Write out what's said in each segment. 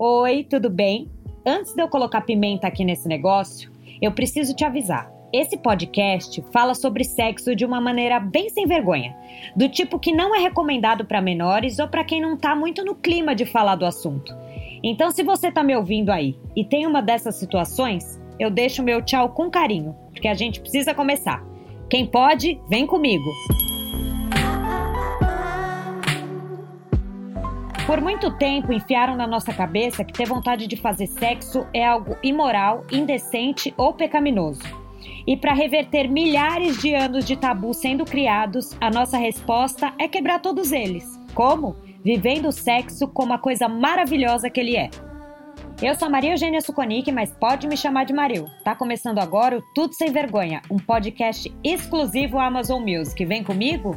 Oi, tudo bem? Antes de eu colocar pimenta aqui nesse negócio, eu preciso te avisar. Esse podcast fala sobre sexo de uma maneira bem sem vergonha, do tipo que não é recomendado para menores ou para quem não tá muito no clima de falar do assunto. Então, se você tá me ouvindo aí e tem uma dessas situações, eu deixo meu tchau com carinho, porque a gente precisa começar. Quem pode, vem comigo. Por muito tempo enfiaram na nossa cabeça que ter vontade de fazer sexo é algo imoral, indecente ou pecaminoso. E para reverter milhares de anos de tabu sendo criados, a nossa resposta é quebrar todos eles. Como? Vivendo o sexo como a coisa maravilhosa que ele é. Eu sou Maria Eugênia Suconic, mas pode me chamar de Maril. Tá começando agora o Tudo Sem Vergonha, um podcast exclusivo Amazon Music. Vem comigo?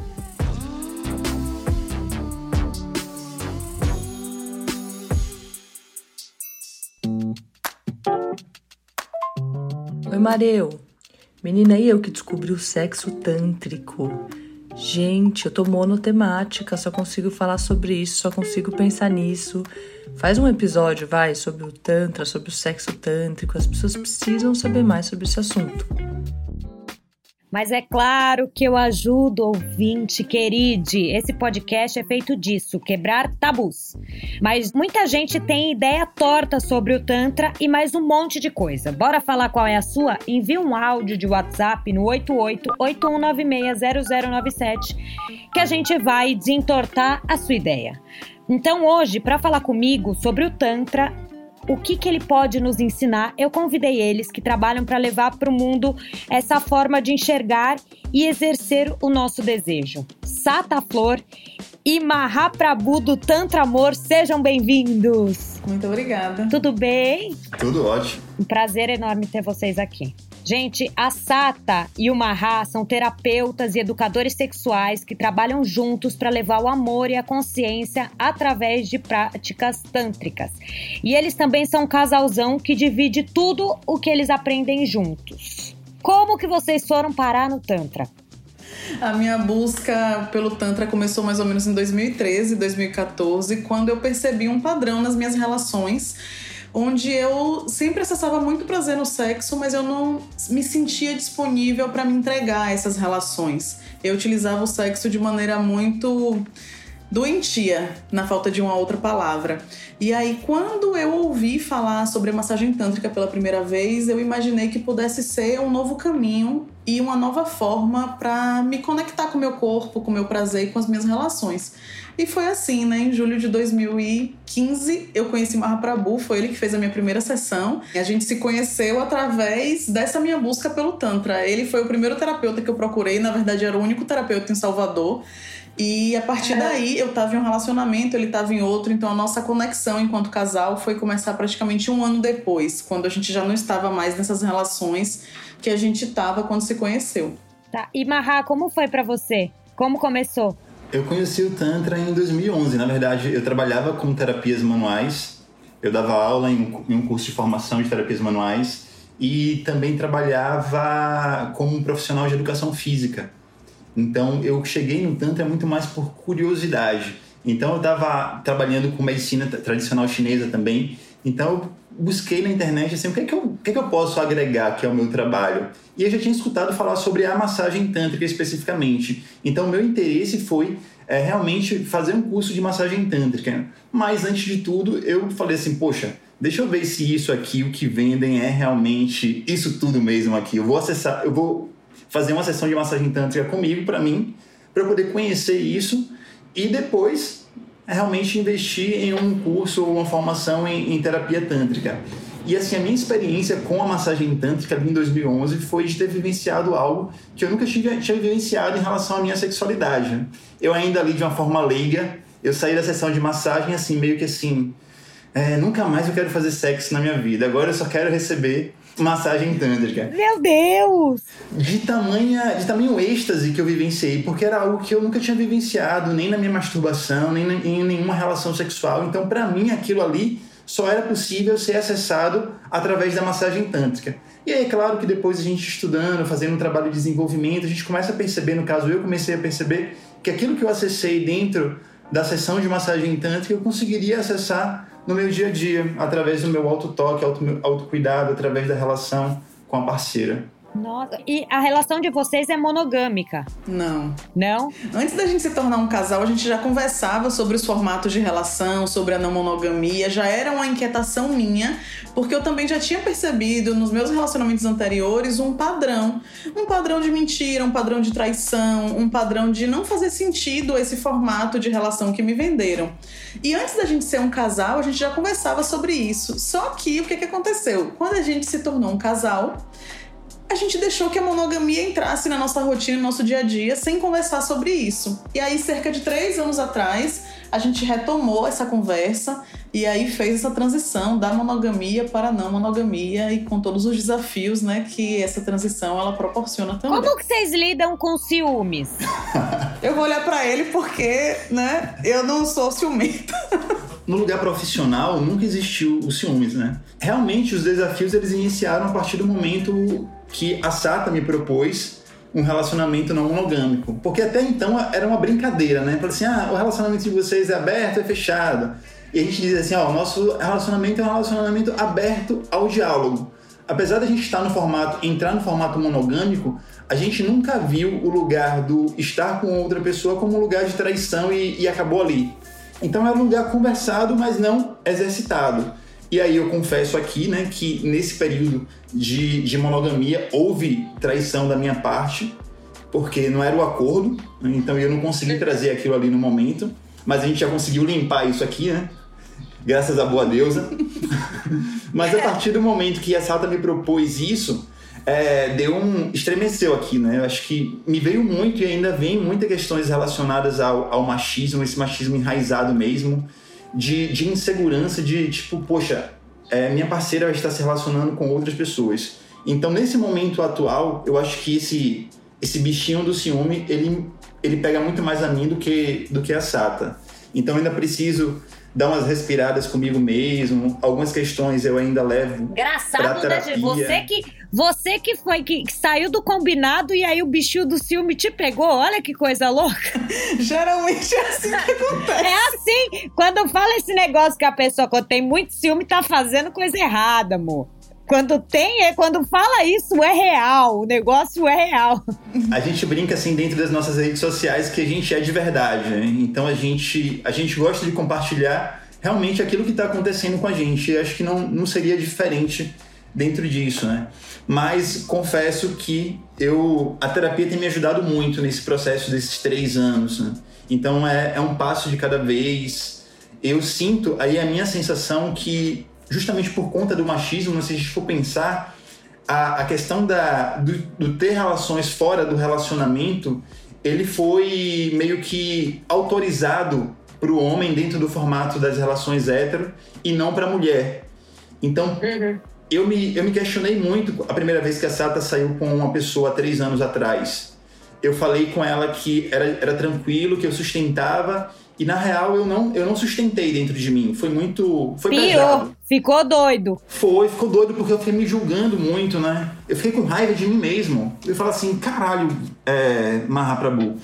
Oi, Mareu. Menina, e eu que descobri o sexo tântrico. Gente, eu tô monotemática, só consigo falar sobre isso, só consigo pensar nisso. Faz um episódio, vai, sobre o Tantra, sobre o sexo tântrico. As pessoas precisam saber mais sobre esse assunto. Mas é claro que eu ajudo, ouvinte queride. Esse podcast é feito disso, quebrar tabus. Mas muita gente tem ideia torta sobre o Tantra e mais um monte de coisa. Bora falar qual é a sua? Envie um áudio de WhatsApp no 8881960097 que a gente vai desentortar a sua ideia. Então hoje, para falar comigo sobre o Tantra, o que, que ele pode nos ensinar. Eu convidei eles que trabalham para levar para o mundo essa forma de enxergar e exercer o nosso desejo. Sata Flor e Mahaprabhu do Tantra Amor, sejam bem-vindos. Muito obrigada. Tudo bem? Tudo ótimo. Um prazer enorme ter vocês aqui. Gente, a Sata e o Mahá são terapeutas e educadores sexuais que trabalham juntos para levar o amor e a consciência através de práticas tântricas. E eles também são um casalzão que divide tudo o que eles aprendem juntos. Como que vocês foram parar no Tantra? A minha busca pelo Tantra começou mais ou menos em 2013, 2014, quando eu percebi um padrão nas minhas relações onde eu sempre acessava muito prazer no sexo, mas eu não me sentia disponível para me entregar a essas relações. Eu utilizava o sexo de maneira muito doentia, na falta de uma outra palavra. E aí, quando eu ouvi falar sobre a massagem tântrica pela primeira vez, eu imaginei que pudesse ser um novo caminho e uma nova forma para me conectar com o meu corpo, com o meu prazer e com as minhas relações. E foi assim, né? Em julho de 2015, eu conheci Mahaprabhu, foi ele que fez a minha primeira sessão. E a gente se conheceu através dessa minha busca pelo Tantra. Ele foi o primeiro terapeuta que eu procurei, na verdade, era o único terapeuta em Salvador. E a partir daí eu tava em um relacionamento, ele tava em outro, então a nossa conexão enquanto casal foi começar praticamente um ano depois, quando a gente já não estava mais nessas relações que a gente tava quando se conheceu. Tá. E Mahá, como foi para você? Como começou? Eu conheci o Tantra em 2011. Na verdade, eu trabalhava com terapias manuais. Eu dava aula em um curso de formação de terapias manuais e também trabalhava como um profissional de educação física. Então, eu cheguei no Tantra muito mais por curiosidade. Então, eu estava trabalhando com medicina tradicional chinesa também. Então, busquei na internet assim, o que, é que, eu, o que, é que eu posso agregar aqui ao meu trabalho. E eu já tinha escutado falar sobre a massagem tântrica especificamente. Então, meu interesse foi é, realmente fazer um curso de massagem tântrica. Mas, antes de tudo, eu falei assim, poxa, deixa eu ver se isso aqui, o que vendem, é realmente isso tudo mesmo aqui. Eu vou acessar, eu vou fazer uma sessão de massagem tântrica comigo, para mim, para eu poder conhecer isso e depois é realmente investir em um curso ou uma formação em, em, terapia tântrica. E assim, a minha experiência com a massagem tântrica em 2011 foi de ter vivenciado algo que eu nunca tinha, tinha vivenciado em relação à minha sexualidade. Eu ainda ali de uma forma leiga, eu saí da sessão de massagem assim, meio que assim, é, nunca mais eu quero fazer sexo na minha vida, agora eu só quero receber massagem tântrica. Meu Deus! De tamanha, de tamanho êxtase que eu vivenciei, porque era algo que eu nunca tinha vivenciado, nem na minha masturbação, nem em nenhuma relação sexual. Então, para mim, aquilo ali só era possível ser acessado através da massagem tântrica. E aí, é claro que depois a gente estudando, fazendo um trabalho de desenvolvimento, a gente começa a perceber, no caso eu comecei a perceber que aquilo que eu acessei dentro da sessão de massagem tântrica eu conseguiria acessar no meu dia a dia, através do meu autotoque, auto, autocuidado, através da relação com a parceira. Nossa, e a relação de vocês é monogâmica? Não. Não? Antes da gente se tornar um casal, a gente já conversava sobre os formatos de relação, sobre a não monogamia, já era uma inquietação minha, porque eu também já tinha percebido nos meus relacionamentos anteriores um padrão. Um padrão de mentira, um padrão de traição, um padrão de não fazer sentido esse formato de relação que me venderam. E antes da gente ser um casal, a gente já conversava sobre isso. Só que o que, que aconteceu? Quando a gente se tornou um casal, a gente deixou que a monogamia entrasse na nossa rotina, no nosso dia a dia, sem conversar sobre isso. E aí, cerca de três anos atrás, a gente retomou essa conversa e aí fez essa transição da monogamia para a não monogamia e com todos os desafios, né, que essa transição ela proporciona também. Como que vocês lidam com ciúmes? eu vou olhar para ele porque, né, eu não sou ciumenta. no lugar profissional nunca existiu o ciúmes, né? Realmente os desafios eles iniciaram a partir do momento que a Sata me propôs um relacionamento não monogâmico. Porque até então era uma brincadeira, né? Falei assim, ah, o relacionamento de vocês é aberto, é fechado. E a gente diz assim, ó, o nosso relacionamento é um relacionamento aberto ao diálogo. Apesar da gente estar no formato, entrar no formato monogâmico, a gente nunca viu o lugar do estar com outra pessoa como um lugar de traição e, e acabou ali. Então era um lugar conversado, mas não exercitado. E aí eu confesso aqui, né, que nesse período de, de monogamia houve traição da minha parte, porque não era o acordo, né, então eu não consegui trazer aquilo ali no momento, mas a gente já conseguiu limpar isso aqui, né? Graças à boa deusa. mas a partir do momento que a Salta me propôs isso, é, deu um. estremeceu aqui, né? Eu acho que me veio muito e ainda vem muitas questões relacionadas ao, ao machismo, esse machismo enraizado mesmo de, de insegurança, de tipo, poxa, é, minha parceira está se relacionando com outras pessoas. Então, nesse momento atual, eu acho que esse, esse bichinho do ciúme, ele, ele pega muito mais a mim do que, do que a Sata. Então, ainda preciso dar umas respiradas comigo mesmo. Algumas questões eu ainda levo. Engraçado, né? Você que, você que foi que, que, saiu do combinado e aí o bichinho do ciúme te pegou. Olha que coisa louca. Geralmente é assim que acontece. É assim. Quando fala esse negócio que a pessoa, quando tem muito ciúme, tá fazendo coisa errada, amor. Quando tem, é quando fala isso, é real. O negócio é real. A gente brinca assim dentro das nossas redes sociais que a gente é de verdade, né? Então a gente, a gente gosta de compartilhar realmente aquilo que está acontecendo com a gente. E acho que não, não seria diferente dentro disso, né? Mas confesso que eu a terapia tem me ajudado muito nesse processo desses três anos. Né? Então é, é um passo de cada vez. Eu sinto aí a minha sensação que justamente por conta do machismo, se a gente for pensar, a, a questão da, do, do ter relações fora do relacionamento, ele foi meio que autorizado para o homem dentro do formato das relações hétero e não para a mulher. Então, uhum. Eu, me, eu me questionei muito a primeira vez que a Sata saiu com uma pessoa há três anos atrás. Eu falei com ela que era, era tranquilo, que eu sustentava e na real eu não, eu não sustentei dentro de mim. Foi muito. Foi Pior. pesado. Ficou doido. Foi, ficou doido porque eu fiquei me julgando muito, né? Eu fiquei com raiva de mim mesmo. Eu falo assim, caralho, é, Mahaprabhu.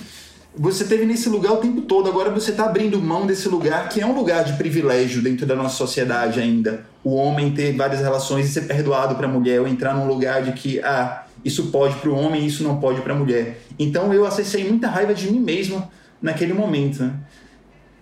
Você teve nesse lugar o tempo todo, agora você está abrindo mão desse lugar que é um lugar de privilégio dentro da nossa sociedade ainda. O homem ter várias relações e ser perdoado para a mulher, ou entrar num lugar de que, ah, isso pode para o homem, isso não pode para a mulher. Então eu acessei muita raiva de mim mesmo naquele momento. Né?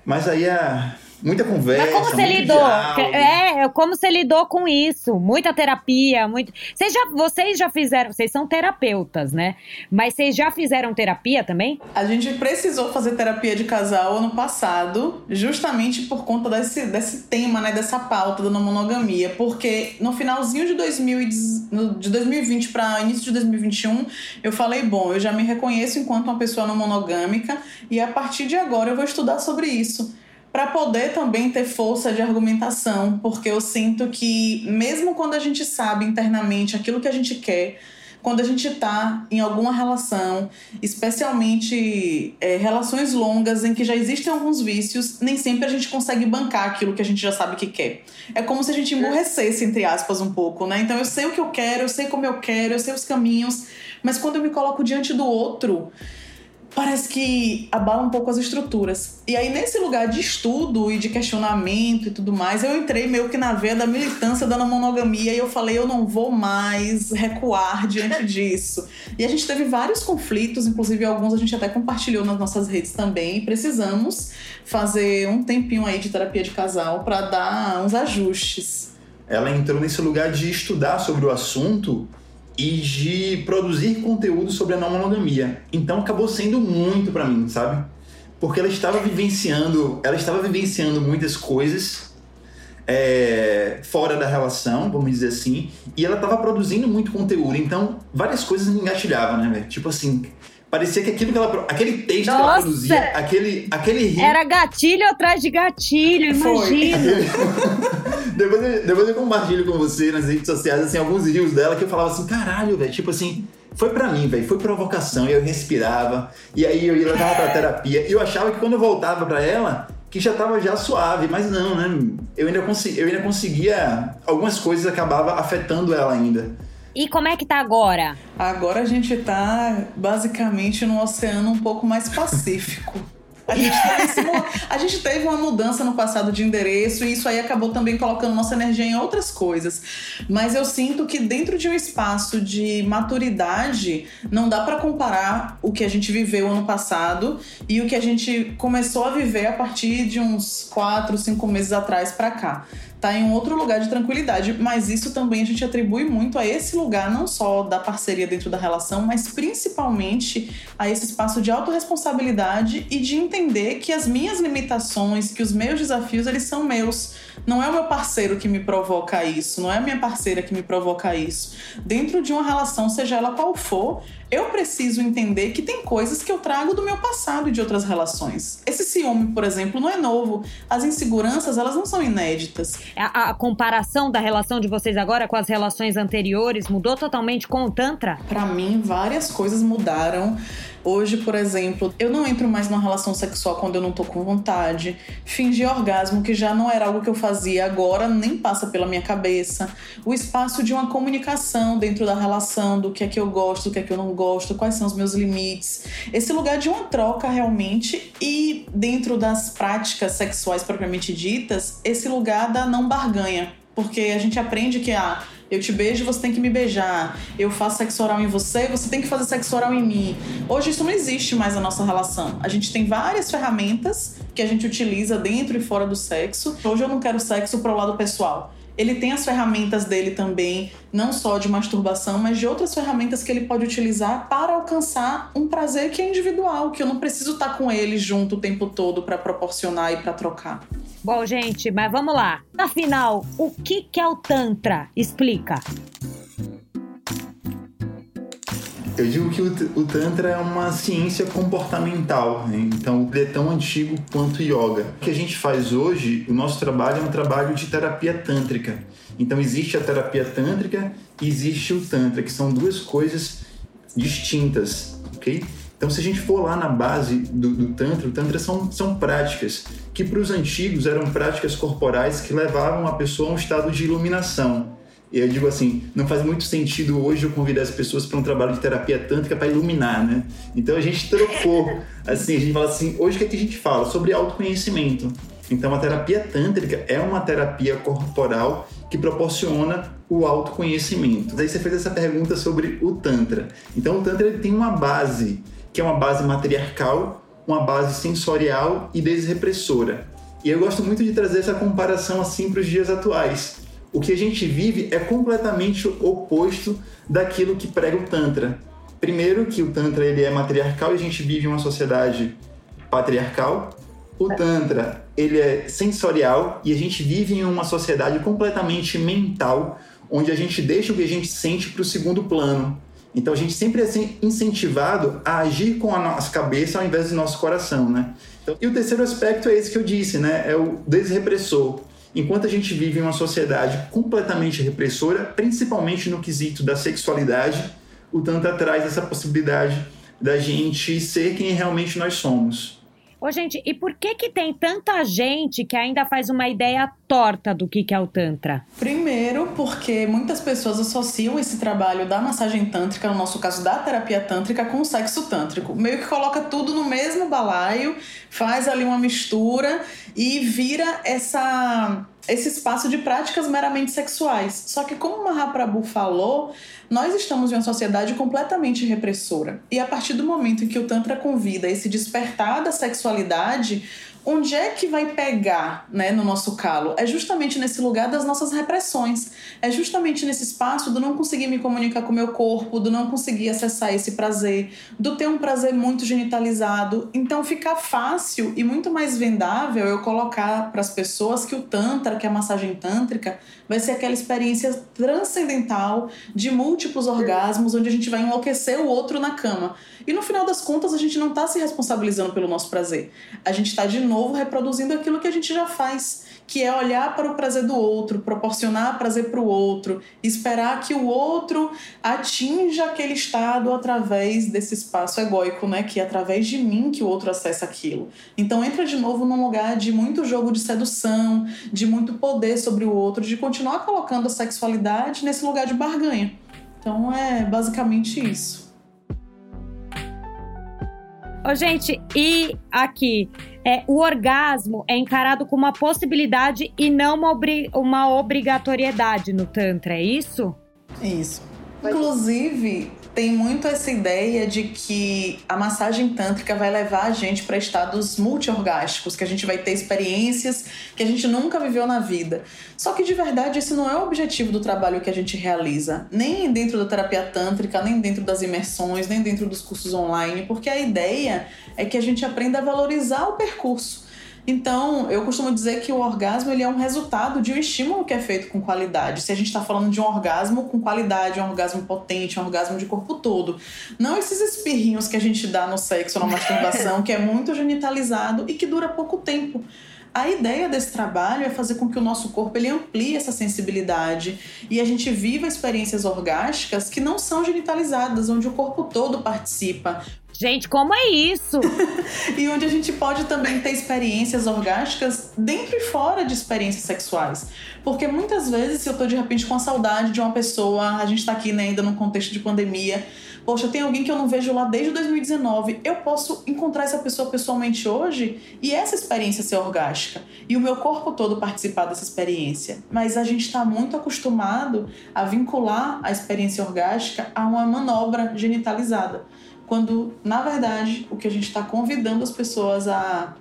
Mas aí a muita conversa. Mas como você lidou? Diálogo. É, como você lidou com isso? Muita terapia, muito. Vocês já, vocês já fizeram, vocês são terapeutas, né? Mas vocês já fizeram terapia também? A gente precisou fazer terapia de casal ano passado, justamente por conta desse, desse tema, né? Dessa pauta da monogamia. Porque no finalzinho de, 2000, de 2020 para início de 2021, eu falei: bom, eu já me reconheço enquanto uma pessoa não monogâmica e a partir de agora eu vou estudar sobre isso para poder também ter força de argumentação, porque eu sinto que mesmo quando a gente sabe internamente aquilo que a gente quer, quando a gente está em alguma relação, especialmente é, relações longas em que já existem alguns vícios, nem sempre a gente consegue bancar aquilo que a gente já sabe que quer. É como se a gente emborrecesse, entre aspas, um pouco, né? Então eu sei o que eu quero, eu sei como eu quero, eu sei os caminhos, mas quando eu me coloco diante do outro, parece que abala um pouco as estruturas. E aí, nesse lugar de estudo e de questionamento e tudo mais, eu entrei meio que na veia da militância da não monogamia e eu falei, eu não vou mais recuar diante disso. E a gente teve vários conflitos, inclusive alguns a gente até compartilhou nas nossas redes também, e precisamos fazer um tempinho aí de terapia de casal para dar uns ajustes. Ela entrou nesse lugar de estudar sobre o assunto e de produzir conteúdo sobre a não monogamia. Então acabou sendo muito para mim, sabe? Porque ela estava vivenciando, ela estava vivenciando muitas coisas é, fora da relação, vamos dizer assim, e ela estava produzindo muito conteúdo. Então várias coisas me engatilhavam, né, velho? Tipo assim, parecia que aquilo que ela, aquele texto Nossa. que ela produzia, aquele, aquele rio, Era gatilho atrás de gatilho, imagina. depois, eu, depois eu compartilho com você nas redes sociais, assim, alguns rios dela que eu falava assim, caralho, velho, tipo assim, foi para mim, velho, foi provocação, eu respirava, e aí eu ia levar pra terapia, e eu achava que quando eu voltava para ela, que já tava já suave, mas não, né? Eu ainda, consegui, eu ainda conseguia, algumas coisas acabavam afetando ela ainda. E como é que tá agora? Agora a gente tá basicamente num oceano um pouco mais pacífico. A gente, a gente teve uma mudança no passado de endereço e isso aí acabou também colocando nossa energia em outras coisas. Mas eu sinto que dentro de um espaço de maturidade, não dá para comparar o que a gente viveu ano passado e o que a gente começou a viver a partir de uns quatro, cinco meses atrás para cá tá em um outro lugar de tranquilidade, mas isso também a gente atribui muito a esse lugar, não só da parceria dentro da relação, mas principalmente a esse espaço de autorresponsabilidade e de entender que as minhas limitações, que os meus desafios, eles são meus. Não é o meu parceiro que me provoca isso, não é a minha parceira que me provoca isso. Dentro de uma relação, seja ela qual for, eu preciso entender que tem coisas que eu trago do meu passado e de outras relações. Esse ciúme, por exemplo, não é novo. As inseguranças, elas não são inéditas. A, a comparação da relação de vocês agora com as relações anteriores mudou totalmente com o Tantra? Para mim, várias coisas mudaram. Hoje, por exemplo, eu não entro mais numa relação sexual quando eu não tô com vontade. Fingir orgasmo, que já não era algo que eu fazia agora, nem passa pela minha cabeça. O espaço de uma comunicação dentro da relação, do que é que eu gosto, do que é que eu não gosto, quais são os meus limites. Esse lugar de uma troca realmente e dentro das práticas sexuais propriamente ditas, esse lugar da não barganha. Porque a gente aprende que a ah, eu te beijo, você tem que me beijar. Eu faço sexo oral em você, você tem que fazer sexo oral em mim. Hoje isso não existe mais na nossa relação. A gente tem várias ferramentas que a gente utiliza dentro e fora do sexo. Hoje eu não quero sexo para o lado pessoal. Ele tem as ferramentas dele também, não só de masturbação, mas de outras ferramentas que ele pode utilizar para alcançar um prazer que é individual, que eu não preciso estar com ele junto o tempo todo para proporcionar e para trocar. Bom, gente, mas vamos lá. Afinal, o que, que é o Tantra? Explica. Eu digo que o, Tantra é uma ciência comportamental, né? então ele é tão antigo quanto o yoga. O que a gente faz hoje, o nosso trabalho é um trabalho de terapia tântrica. Então existe a terapia tântrica e existe o Tantra, que são duas coisas distintas, ok? Então, se a gente for lá na base do, do Tantra, o Tantra são, são práticas que para os antigos eram práticas corporais que levavam a pessoa a um estado de iluminação. E eu digo assim, não faz muito sentido hoje eu convidar as pessoas para um trabalho de terapia tântrica para iluminar, né? Então a gente trocou, assim, a gente fala assim, hoje o que, é que a gente fala? Sobre autoconhecimento. Então a terapia tântrica é uma terapia corporal que proporciona o autoconhecimento. Daí você fez essa pergunta sobre o Tantra. Então o Tantra ele tem uma base que é uma base matriarcal, uma base sensorial e desrepressora. E eu gosto muito de trazer essa comparação assim para os dias atuais. O que a gente vive é completamente oposto daquilo que prega o Tantra. Primeiro que o Tantra ele é matriarcal e a gente vive uma sociedade patriarcal. O Tantra ele é sensorial e a gente vive em uma sociedade completamente mental, onde a gente deixa o que a gente sente para o segundo plano. Então a gente sempre é incentivado a agir com a nossa cabeça ao invés do nosso coração, né? Então, e o terceiro aspecto é esse que eu disse, né? É o desrepressor. Enquanto a gente vive em uma sociedade completamente repressora, principalmente no quesito da sexualidade, o Tantra traz essa possibilidade da gente ser quem realmente nós somos. Ô, gente, e por que que tem tanta gente que ainda faz uma ideia torta do que, que é o Tantra? Primeiro, porque muitas pessoas associam esse trabalho da massagem tântrica, no nosso caso da terapia tântrica, com o sexo tântrico. Meio que coloca tudo no mesmo balaio, faz ali uma mistura e vira essa esse espaço de práticas meramente sexuais. Só que como Mahaprabhu falou, nós estamos em uma sociedade completamente repressora. E a partir do momento em que o Tantra convida esse despertar da sexualidade, onde é que vai pegar né, no nosso calo? É justamente nesse lugar das nossas repressões. É justamente nesse espaço do não conseguir me comunicar com o meu corpo, do não conseguir acessar esse prazer, do ter um prazer muito genitalizado. Então fica fácil e muito mais vendável eu colocar para as pessoas que o Tantra, que a massagem tântrica, vai ser aquela experiência transcendental de múltiplos orgasmos, onde a gente vai enlouquecer o outro na cama. E no final das contas, a gente não está se responsabilizando pelo nosso prazer. A gente está de novo reproduzindo aquilo que a gente já faz, que é olhar para o prazer do outro, proporcionar prazer para o outro, esperar que o outro atinja aquele estado através desse espaço egóico, né? Que é através de mim que o outro acessa aquilo. Então entra de novo num lugar de muito jogo de sedução, de muito poder sobre o outro, de continuar colocando a sexualidade nesse lugar de barganha. Então é basicamente isso. Ô, gente, e aqui, é, o orgasmo é encarado como uma possibilidade e não uma, obri uma obrigatoriedade no Tantra, é isso? Isso. Inclusive, tem muito essa ideia de que a massagem tântrica vai levar a gente para estados multiorgásticos, que a gente vai ter experiências que a gente nunca viveu na vida. Só que de verdade esse não é o objetivo do trabalho que a gente realiza, nem dentro da terapia tântrica, nem dentro das imersões, nem dentro dos cursos online, porque a ideia é que a gente aprenda a valorizar o percurso então, eu costumo dizer que o orgasmo ele é um resultado de um estímulo que é feito com qualidade. Se a gente está falando de um orgasmo com qualidade, um orgasmo potente, um orgasmo de corpo todo. Não esses espirrinhos que a gente dá no sexo, na masturbação, que é muito genitalizado e que dura pouco tempo. A ideia desse trabalho é fazer com que o nosso corpo ele amplie essa sensibilidade e a gente viva experiências orgásticas que não são genitalizadas, onde o corpo todo participa. Gente, como é isso? e onde a gente pode também ter experiências orgásticas dentro e fora de experiências sexuais. Porque muitas vezes, se eu tô de repente com saudade de uma pessoa, a gente tá aqui né, ainda num contexto de pandemia, poxa, tem alguém que eu não vejo lá desde 2019, eu posso encontrar essa pessoa pessoalmente hoje e essa experiência ser orgástica. E o meu corpo todo participar dessa experiência. Mas a gente está muito acostumado a vincular a experiência orgástica a uma manobra genitalizada quando na verdade o que a gente está convidando as pessoas a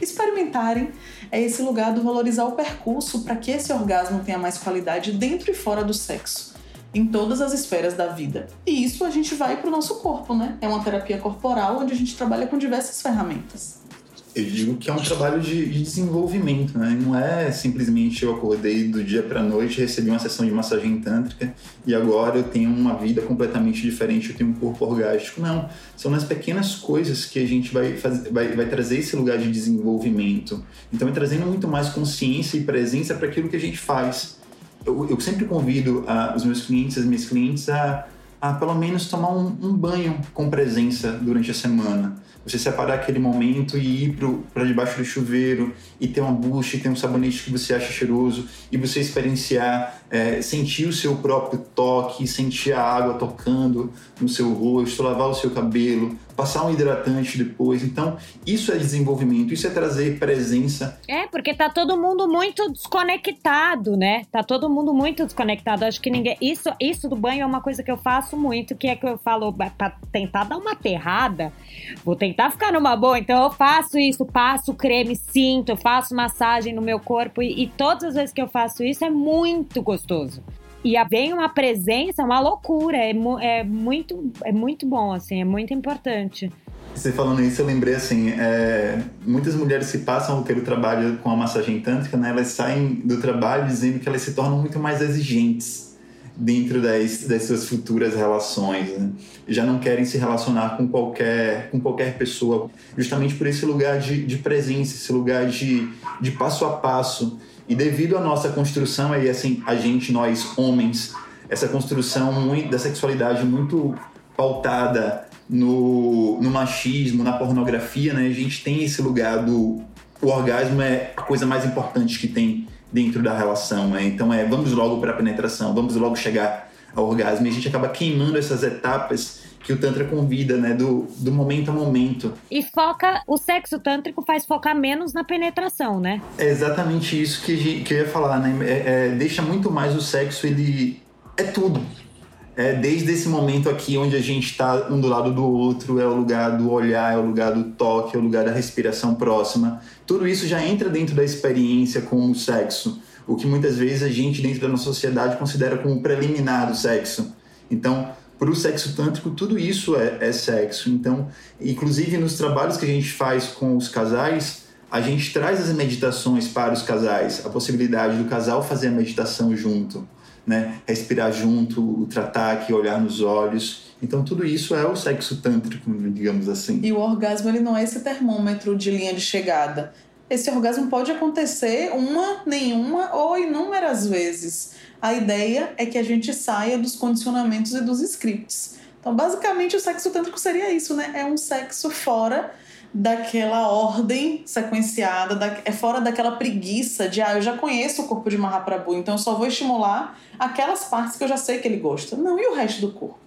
experimentarem é esse lugar do valorizar o percurso para que esse orgasmo tenha mais qualidade dentro e fora do sexo, em todas as esferas da vida. E isso a gente vai para o nosso corpo, né? É uma terapia corporal onde a gente trabalha com diversas ferramentas eu digo que é um trabalho de, de, desenvolvimento, né? Não é simplesmente eu acordei do dia para noite, recebi uma sessão de massagem tântrica e agora eu tenho uma vida completamente diferente, eu tenho um corpo orgástico. Não, são nas pequenas coisas que a gente vai, fazer, vai, vai trazer esse lugar de desenvolvimento. Então é trazendo muito mais consciência e presença para aquilo que a gente faz. Eu, eu sempre convido a, os meus clientes, as minhas clientes a, a pelo menos tomar um, um banho com presença durante a semana. Você separar aquele momento e ir para debaixo do chuveiro e ter uma bucha, e ter um sabonete que você acha cheiroso e você experienciar, é, sentir o seu próprio toque, sentir a água tocando no seu rosto, lavar o seu cabelo, passar um hidratante depois. Então, isso é desenvolvimento, isso é trazer presença. É, porque tá todo mundo muito desconectado, né? Tá todo mundo muito desconectado. Acho que ninguém. Isso, isso do banho é uma coisa que eu faço muito, que é que eu falo para tentar dar uma aterrada. Vou tentar ficar numa boa, então eu faço isso, passo creme, sinto, faço massagem no meu corpo e, e todas as vezes que eu faço isso é muito gostoso. E vem uma presença, uma loucura. É, é, muito, é muito bom, assim, é muito importante. Você falando isso, eu lembrei assim, é, muitas mulheres que passam pelo trabalho com a massagem tântrica, né, elas saem do trabalho dizendo que elas se tornam muito mais exigentes dentro das, das suas futuras relações. Né? Já não querem se relacionar com qualquer, com qualquer pessoa, justamente por esse lugar de, de presença, esse lugar de, de passo a passo e devido à nossa construção aí, assim, a gente, nós homens, essa construção muito, da sexualidade muito pautada no, no machismo, na pornografia, né? A gente tem esse lugar do o orgasmo é a coisa mais importante que tem dentro da relação, né? Então é vamos logo para a penetração, vamos logo chegar ao orgasmo. E a gente acaba queimando essas etapas que o Tantra convida, né? Do, do momento a momento. E foca, o sexo tântrico faz focar menos na penetração, né? É exatamente isso que, que eu ia falar, né? É, é, deixa muito mais o sexo, ele é tudo. É desde esse momento aqui onde a gente está um do lado do outro, é o lugar do olhar, é o lugar do toque, é o lugar da respiração próxima. Tudo isso já entra dentro da experiência com o sexo, o que muitas vezes a gente dentro da nossa sociedade considera como preliminar do sexo. Então, para o sexo tântrico, tudo isso é, é sexo. Então, inclusive nos trabalhos que a gente faz com os casais, a gente traz as meditações para os casais, a possibilidade do casal fazer a meditação junto, né? Respirar junto, o tratar, olhar nos olhos. Então tudo isso é o sexo tântrico, digamos assim. E o orgasmo ele não é esse termômetro de linha de chegada. Esse orgasmo pode acontecer uma, nenhuma ou inúmeras vezes. A ideia é que a gente saia dos condicionamentos e dos scripts. Então, basicamente, o sexo tântrico seria isso, né? É um sexo fora daquela ordem sequenciada, da, é fora daquela preguiça de, ah, eu já conheço o corpo de Mahaprabhu, então eu só vou estimular aquelas partes que eu já sei que ele gosta. Não, e o resto do corpo?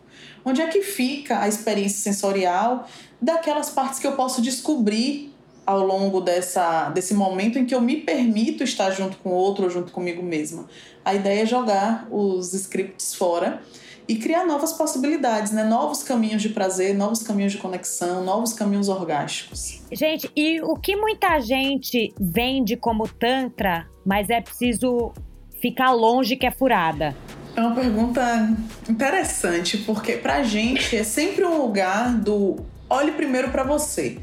Onde é que fica a experiência sensorial daquelas partes que eu posso descobrir ao longo dessa, desse momento em que eu me permito estar junto com o outro ou junto comigo mesma. A ideia é jogar os scripts fora e criar novas possibilidades, né? Novos caminhos de prazer, novos caminhos de conexão, novos caminhos orgásticos. Gente, e o que muita gente vende como tantra, mas é preciso ficar longe que é furada? É uma pergunta interessante, porque pra gente é sempre um lugar do olhe primeiro para você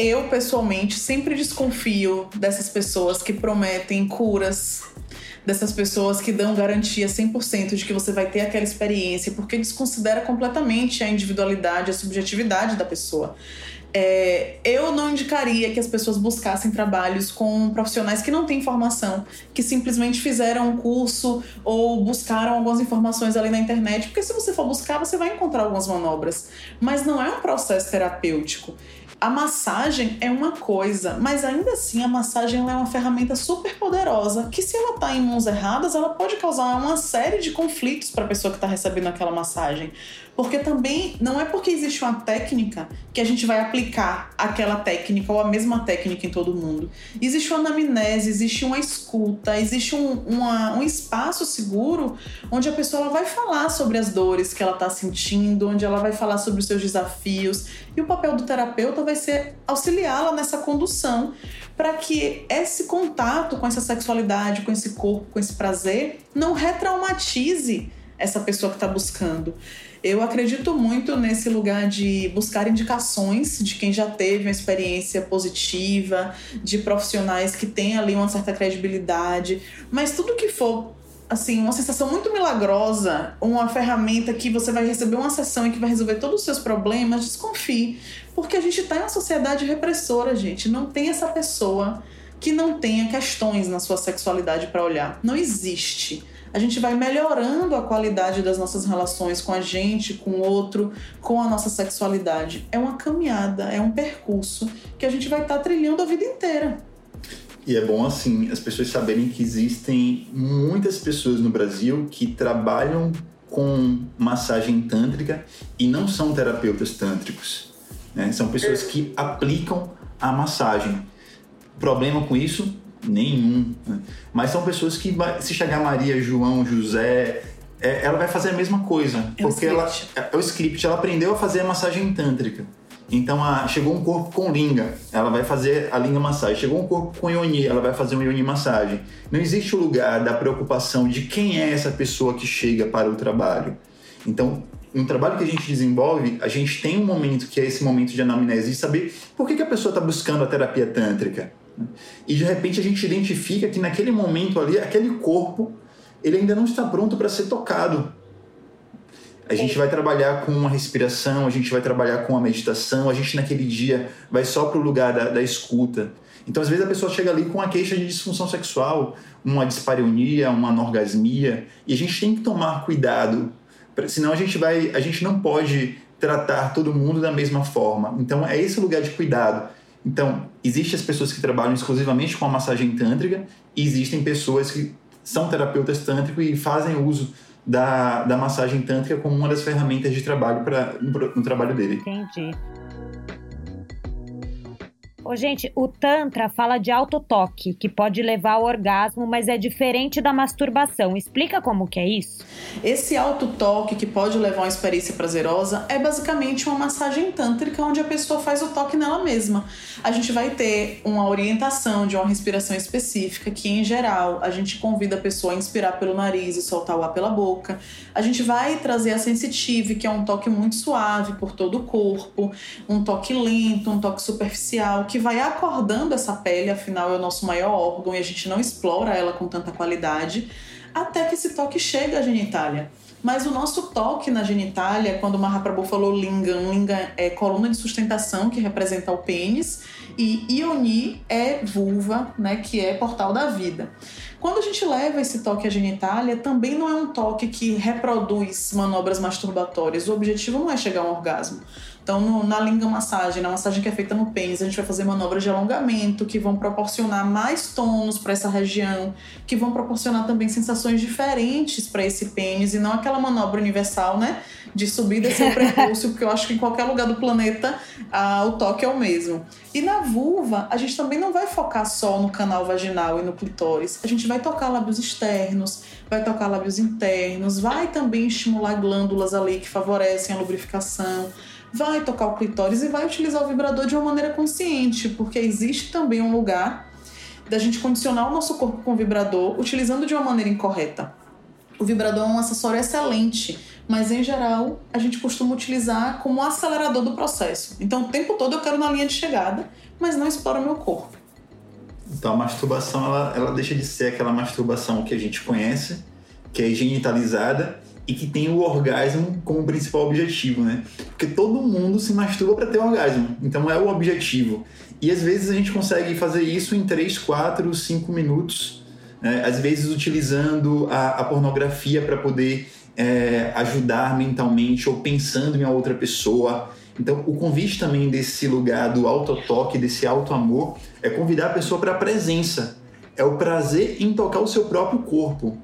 eu pessoalmente sempre desconfio dessas pessoas que prometem curas, dessas pessoas que dão garantia 100% de que você vai ter aquela experiência, porque desconsidera completamente a individualidade, a subjetividade da pessoa. É, eu não indicaria que as pessoas buscassem trabalhos com profissionais que não têm formação, que simplesmente fizeram um curso ou buscaram algumas informações ali na internet, porque se você for buscar, você vai encontrar algumas manobras. Mas não é um processo terapêutico. A massagem é uma coisa, mas ainda assim a massagem é uma ferramenta super poderosa que, se ela está em mãos erradas, ela pode causar uma série de conflitos para a pessoa que está recebendo aquela massagem. Porque também não é porque existe uma técnica que a gente vai aplicar aquela técnica ou a mesma técnica em todo mundo. Existe uma anamnese, existe uma escuta, existe um, uma, um espaço seguro onde a pessoa vai falar sobre as dores que ela está sentindo, onde ela vai falar sobre os seus desafios. E o papel do terapeuta vai ser auxiliá-la nessa condução para que esse contato com essa sexualidade, com esse corpo, com esse prazer, não retraumatize essa pessoa que está buscando. Eu acredito muito nesse lugar de buscar indicações de quem já teve uma experiência positiva, de profissionais que têm ali uma certa credibilidade, mas tudo que for assim, uma sensação muito milagrosa, uma ferramenta que você vai receber uma sessão e que vai resolver todos os seus problemas, desconfie. Porque a gente está em uma sociedade repressora, gente. Não tem essa pessoa que não tenha questões na sua sexualidade para olhar. Não existe a gente vai melhorando a qualidade das nossas relações com a gente, com o outro, com a nossa sexualidade. É uma caminhada, é um percurso que a gente vai estar tá trilhando a vida inteira. E é bom assim as pessoas saberem que existem muitas pessoas no Brasil que trabalham com massagem tântrica e não são terapeutas tântricos. Né? São pessoas que aplicam a massagem. O problema com isso nenhum. Né? Mas são pessoas que, se chegar Maria, João, José, é, ela vai fazer a mesma coisa. É porque ela é o script, ela aprendeu a fazer a massagem tântrica. Então, a, chegou um corpo com linga, ela vai fazer a linga massagem. Chegou um corpo com ioni, ela vai fazer uma ioni massagem. Não existe o lugar da preocupação de quem é essa pessoa que chega para o trabalho. Então, no trabalho que a gente desenvolve, a gente tem um momento que é esse momento de anamnese, de saber por que, que a pessoa está buscando a terapia tântrica. E de repente a gente identifica que naquele momento ali, aquele corpo, ele ainda não está pronto para ser tocado. A gente vai trabalhar com uma respiração, a gente vai trabalhar com a meditação, a gente naquele dia vai só para o lugar da, da escuta. Então, às vezes, a pessoa chega ali com uma queixa de disfunção sexual, uma dispareunia, uma anorgasmia, e a gente tem que tomar cuidado, senão a gente vai, a gente não pode tratar todo mundo da mesma forma. Então, é esse lugar de cuidado Então, existem as pessoas que trabalham exclusivamente com a massagem tântrica e existem pessoas que são terapeutas tântricos e fazem uso da, da massagem tântrica como uma das ferramentas de trabalho para no, no trabalho dele. Entendi. Ô, gente, o Tantra fala de autotoque, que pode levar ao orgasmo, mas é diferente da masturbação. Explica como que é isso? Esse autotoque, que pode levar a uma experiência prazerosa, é basicamente uma massagem tântrica onde a pessoa faz o toque nela mesma. A gente vai ter uma orientação de uma respiração específica, que em geral a gente convida a pessoa a inspirar pelo nariz e soltar o ar pela boca. A gente vai trazer a sensitive, que é um toque muito suave por todo o corpo, um toque lento, um toque superficial, que vai acordando essa pele, afinal é o nosso maior órgão e a gente não explora ela com tanta qualidade, até que esse toque chega à genitália. Mas o nosso toque na genitália, quando o Mahaprabhu falou lingam, lingam é coluna de sustentação que representa o pênis e ioni é vulva, né, que é portal da vida. Quando a gente leva esse toque à genitália, também não é um toque que reproduz manobras masturbatórias. O objetivo não é chegar a um orgasmo. Então, no, na língua massagem, na massagem que é feita no pênis, a gente vai fazer manobras de alongamento que vão proporcionar mais tônus para essa região, que vão proporcionar também sensações diferentes para esse pênis e não aquela manobra universal, né? De subir e descer o prepúcio, porque eu acho que em qualquer lugar do planeta ah, o toque é o mesmo. E na vulva, a gente também não vai focar só no canal vaginal e no clitóris. A gente vai tocar lábios externos, vai tocar lábios internos, vai também estimular glândulas ali que favorecem a lubrificação vai tocar o clitóris e vai utilizar o vibrador de uma maneira consciente, porque existe também um lugar da gente condicionar o nosso corpo com o vibrador utilizando de uma maneira incorreta. O vibrador é um acessório excelente, mas em geral a gente costuma utilizar como acelerador do processo. Então o tempo todo eu quero na linha de chegada, mas não exploro meu corpo. Então a masturbação ela, ela deixa de ser aquela masturbação que a gente conhece, que é genitalizada e que tem o orgasmo como principal objetivo, né? Porque todo mundo se masturba para ter um orgasmo, então é o objetivo. E às vezes a gente consegue fazer isso em 3, 4, 5 minutos, né? às vezes utilizando a, a pornografia para poder é, ajudar mentalmente ou pensando em outra pessoa. Então, o convite também desse lugar do autotoque, desse auto-amor, é convidar a pessoa para a presença. É o prazer em tocar o seu próprio corpo.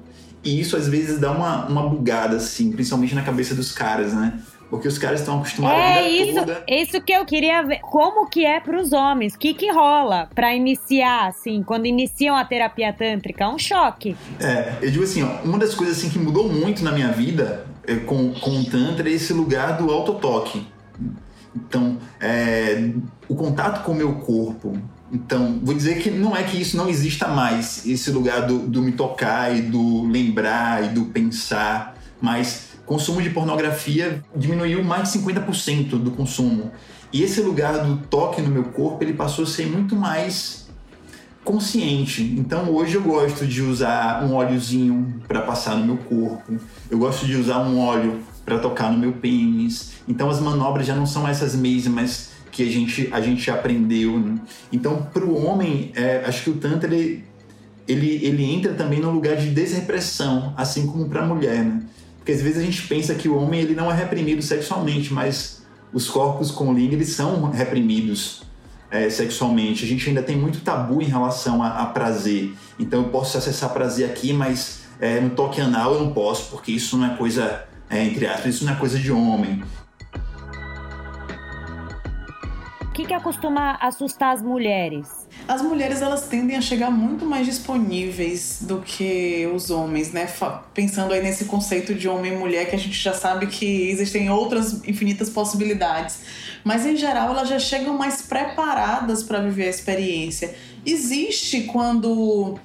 E isso às vezes dá uma, uma bugada, assim, principalmente na cabeça dos caras, né? Porque os caras estão acostumados é a vida isso, toda. isso que eu queria ver. Como que é pros homens? O que que rola pra iniciar, assim, quando iniciam a terapia tântrica? É um choque. É, eu digo assim, ó, uma das coisas assim que mudou muito na minha vida é, com, com o Tantra é esse lugar do autotoque. Então, é, o contato com o meu corpo, então, vou dizer que não é que isso não exista mais, esse lugar do, do me tocar e do lembrar e do pensar, mas consumo de pornografia diminuiu mais de 50% do consumo. E esse lugar do toque no meu corpo, ele passou a ser muito mais consciente. Então hoje eu gosto de usar um óleozinho para passar no meu corpo. Eu gosto de usar um óleo para tocar no meu pênis. Então as manobras já não são essas mesmas que a gente, a gente aprendeu. Né? Então, para o homem, é, acho que o Tantra ele, ele, ele entra também no lugar de desrepressão, assim como para a mulher. Né? Porque às vezes a gente pensa que o homem ele não é reprimido sexualmente, mas os corpos com língua eles são reprimidos é, sexualmente. A gente ainda tem muito tabu em relação a, a prazer. Então, eu posso acessar prazer aqui, mas é, no toque anal eu não posso, porque isso não é coisa, é, entre aspas, isso não é coisa de homem. Que, que costuma assustar as mulheres? As mulheres elas tendem a chegar muito mais disponíveis do que os homens, né? Pensando aí nesse conceito de homem e mulher, que a gente já sabe que existem outras infinitas possibilidades. Mas em geral elas já chegam mais preparadas para viver a experiência. Existe quando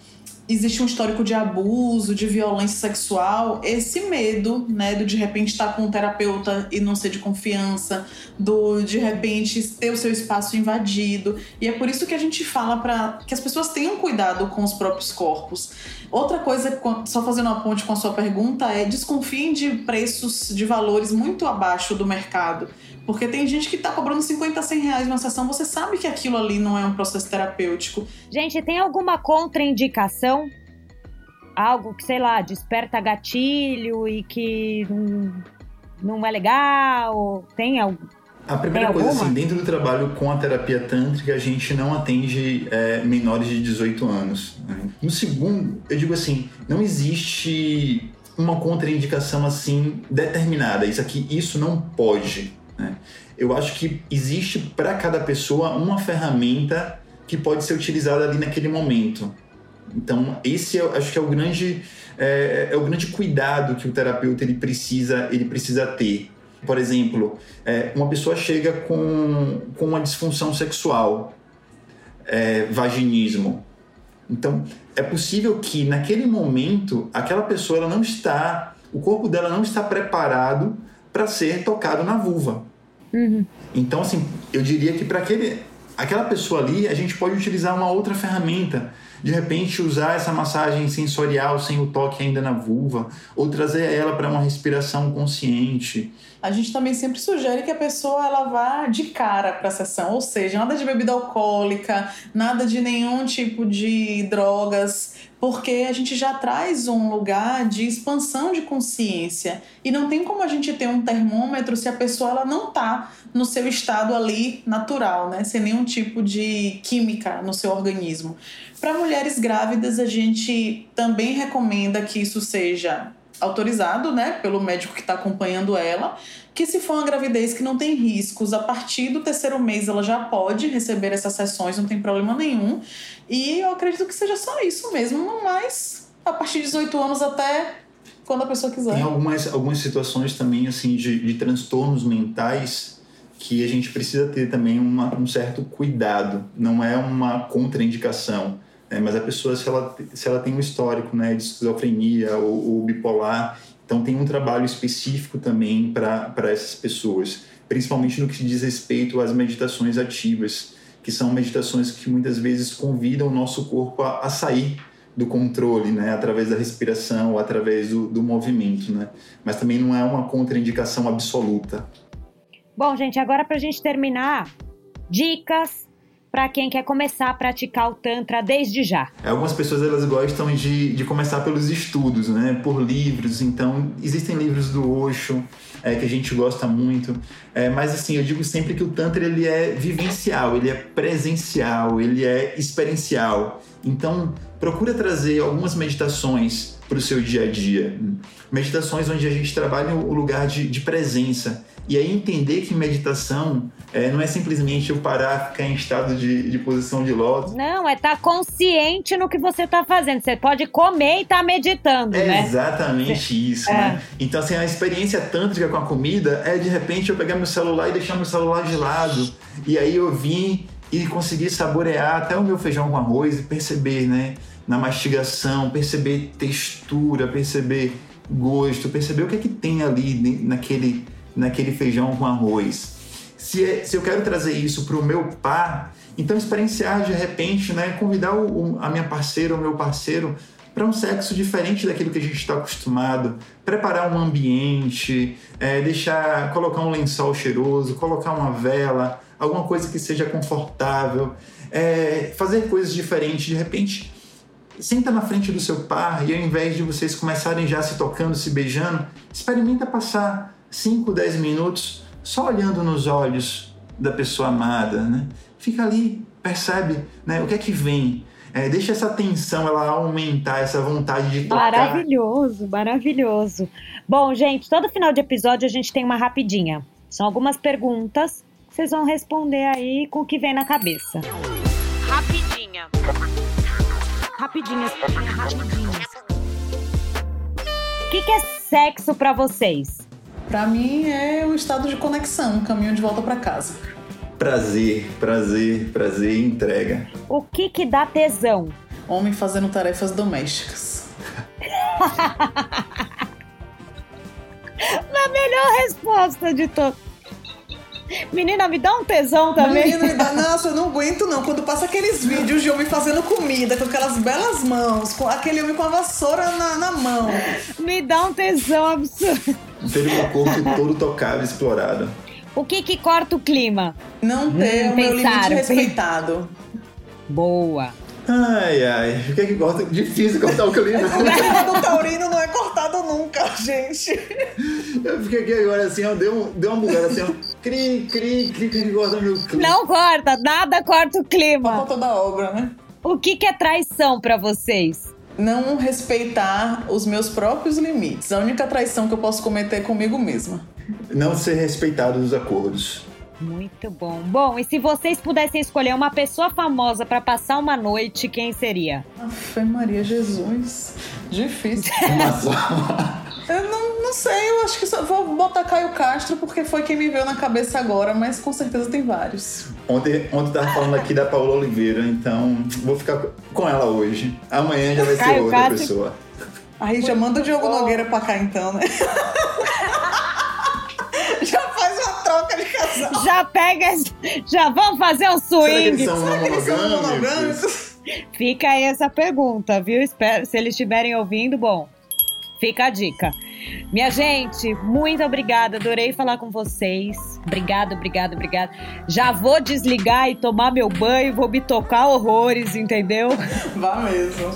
existe um histórico de abuso, de violência sexual, esse medo, né, do de repente estar com um terapeuta e não ser de confiança, do de repente ter o seu espaço invadido. E é por isso que a gente fala para que as pessoas tenham cuidado com os próprios corpos. Outra coisa, só fazendo uma ponte com a sua pergunta, é desconfiem de preços, de valores muito abaixo do mercado. Porque tem gente que tá cobrando 50, 100 reais numa sessão, você sabe que aquilo ali não é um processo terapêutico. Gente, tem alguma contraindicação? Algo que, sei lá, desperta gatilho e que não, não é legal? Tem algo? A primeira coisa, assim, dentro do trabalho com a terapia tântrica, a gente não atende é, menores de 18 anos. Né? No segundo, eu digo assim, não existe uma contraindicação assim determinada. Isso aqui, isso não pode. Né? Eu acho que existe para cada pessoa uma ferramenta que pode ser utilizada ali naquele momento. Então, esse eu acho que é o grande é, é, o grande cuidado que o terapeuta ele precisa ele precisa ter. Por exemplo, é, uma pessoa chega com, com uma disfunção sexual, é, vaginismo. Então, é possível que naquele momento aquela pessoa não está, o corpo dela não está preparado para ser tocado na vulva. Uhum. Então, assim, eu diria que para aquele, aquela pessoa ali, a gente pode utilizar uma outra ferramenta de repente usar essa massagem sensorial sem o toque ainda na vulva, ou trazer ela para uma respiração consciente. A gente também sempre sugere que a pessoa ela vá de cara para a sessão, ou seja, nada de bebida alcoólica, nada de nenhum tipo de drogas, porque a gente já traz um lugar de expansão de consciência e não tem como a gente ter um termômetro se a pessoa ela não está no seu estado ali natural, né, sem nenhum tipo de química no seu organismo. Para mulheres grávidas, a gente também recomenda que isso seja autorizado, né, pelo médico que está acompanhando ela, que se for uma gravidez que não tem riscos, a partir do terceiro mês ela já pode receber essas sessões, não tem problema nenhum. E eu acredito que seja só isso mesmo, não mais a partir de 18 anos até quando a pessoa quiser. Tem algumas, algumas situações também, assim, de, de transtornos mentais que a gente precisa ter também uma, um certo cuidado, não é uma contraindicação é, mas a pessoa, se ela, se ela tem um histórico né, de esquizofrenia ou, ou bipolar, então tem um trabalho específico também para essas pessoas, principalmente no que diz respeito às meditações ativas, que são meditações que muitas vezes convidam o nosso corpo a, a sair do controle, né, através da respiração ou através do, do movimento, né, mas também não é uma contraindicação absoluta. Bom, gente, agora para a gente terminar, dicas para quem quer começar a praticar o Tantra desde já? Algumas pessoas elas gostam de, de começar pelos estudos, né? por livros. Então, existem livros do Osho é, que a gente gosta muito. É, mas, assim, eu digo sempre que o Tantra ele é vivencial, ele é presencial, ele é experiencial. Então, procura trazer algumas meditações para o seu dia a dia. Meditações onde a gente trabalha o lugar de, de presença. E aí entender que meditação é, não é simplesmente eu parar, ficar em estado de, de posição de lótus. Não, é estar tá consciente no que você está fazendo. Você pode comer e estar tá meditando, é né? Exatamente isso, é. né? Então, assim, a experiência tântrica com a comida é de repente eu pegar meu celular e deixar meu celular de lado. E aí eu vim e conseguir saborear até o meu feijão com arroz e perceber, né? Na mastigação, perceber textura, perceber gosto, perceber o que é que tem ali naquele, naquele feijão com arroz. Se, se eu quero trazer isso para o meu par, então experienciar de repente, né, convidar o, a minha parceira ou meu parceiro para um sexo diferente daquilo que a gente está acostumado, preparar um ambiente, é, deixar, colocar um lençol cheiroso, colocar uma vela, alguma coisa que seja confortável, é, fazer coisas diferentes, de repente senta na frente do seu par e ao invés de vocês começarem já se tocando, se beijando, experimenta passar 5, 10 minutos só olhando nos olhos da pessoa amada, né? Fica ali, percebe né, o que é que vem. É, deixa essa tensão ela aumentar, essa vontade de tocar. Maravilhoso, maravilhoso. Bom, gente, todo final de episódio a gente tem uma rapidinha. São algumas perguntas. Vocês vão responder aí com o que vem na cabeça. Rapidinha. Rapidinhas, rapidinhas. O que, que é sexo para vocês? Para mim é o estado de conexão, um caminho de volta para casa. Prazer, prazer, prazer e entrega. O que que dá tesão? Homem fazendo tarefas domésticas. Na melhor resposta de todos. Menina, me dá um tesão também. Menina, me dá. Nossa, eu não aguento não. Quando passa aqueles vídeos de homem fazendo comida com aquelas belas mãos, com aquele homem com a vassoura na, na mão. Me dá um tesão absurdo. Ter um corpo todo tocado, explorado. O que que corta o clima? Não ter hum, o meu limite respeitado. Boa. Ai, ai. O que é que corta? Difícil cortar o clima. o clima do taurino não é cortado nunca. gente. Eu fiquei aqui agora assim, ó, deu, deu uma bugada assim, ó. Cri, cri, cri, cri, corta meu clima. Não corta, nada corta o clima. toda a obra, né? O que, que é traição pra vocês? Não respeitar os meus próprios limites. A única traição que eu posso cometer é comigo mesma. Não ser respeitado os acordos. Muito bom. Bom, e se vocês pudessem escolher uma pessoa famosa pra passar uma noite, quem seria? Fé Maria Jesus. Difícil. Uma só. Eu não, não sei, eu acho que só vou botar Caio Castro porque foi quem me veio na cabeça agora, mas com certeza tem vários. Ontem, ontem eu tava falando aqui da Paula Oliveira, então vou ficar com ela hoje. Amanhã já vai ser Caio outra Castro. pessoa. Aí já manda o Diogo Nogueira pra cá então, né? já faz uma troca de casal. Já pega. Já vamos fazer um swing. Será que eles são monogâmicos? Fica aí essa pergunta, viu? Espero, se eles estiverem ouvindo, bom, fica a dica. Minha gente, muito obrigada, adorei falar com vocês. Obrigada, obrigada, obrigada. Já vou desligar e tomar meu banho, vou me tocar horrores, entendeu? Vá mesmo.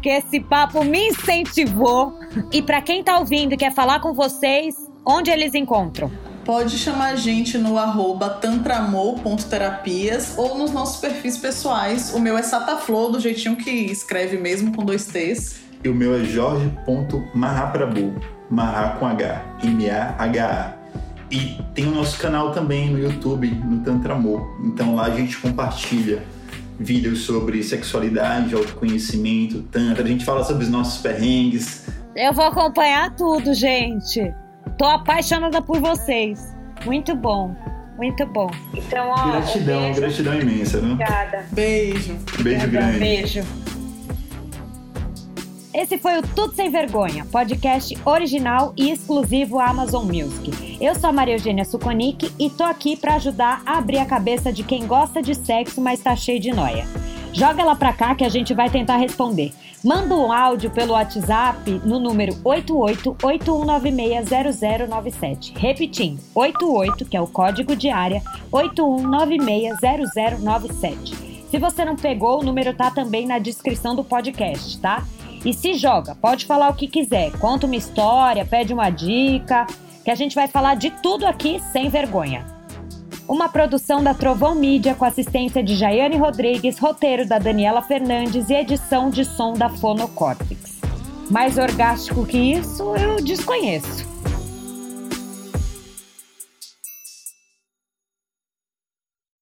Que esse papo me incentivou. E pra quem tá ouvindo e quer falar com vocês, onde eles encontram? Pode chamar a gente no arroba tantramor.terapias ou nos nossos perfis pessoais. O meu é Sataflor, do jeitinho que escreve mesmo, com dois T's. E o meu é jorge.marraprabu. Marra com H. M-A-H-A. E tem o nosso canal também no YouTube, no Tantra Amor. Então lá a gente compartilha vídeos sobre sexualidade, autoconhecimento, tantra. A gente fala sobre os nossos perrengues. Eu vou acompanhar tudo, gente. Tô apaixonada por vocês. Muito bom, muito bom. Então, ó. Gratidão, um beijo. gratidão imensa, viu? Obrigada. Beijo. Beijo Obrigada, grande. Beijo. Esse foi o Tudo Sem Vergonha, podcast original e exclusivo Amazon Music. Eu sou a Maria Eugênia Suconic e tô aqui pra ajudar a abrir a cabeça de quem gosta de sexo, mas tá cheio de noia. Joga ela pra cá que a gente vai tentar responder. Manda um áudio pelo WhatsApp no número 8881960097. Repetindo, 88, que é o código de área, 81960097. Se você não pegou, o número tá também na descrição do podcast, tá? E se joga, pode falar o que quiser. Conta uma história, pede uma dica, que a gente vai falar de tudo aqui sem vergonha. Uma produção da Trovão Mídia com assistência de Jaiane Rodrigues, roteiro da Daniela Fernandes e edição de som da Fonocórtex. Mais orgástico que isso, eu desconheço.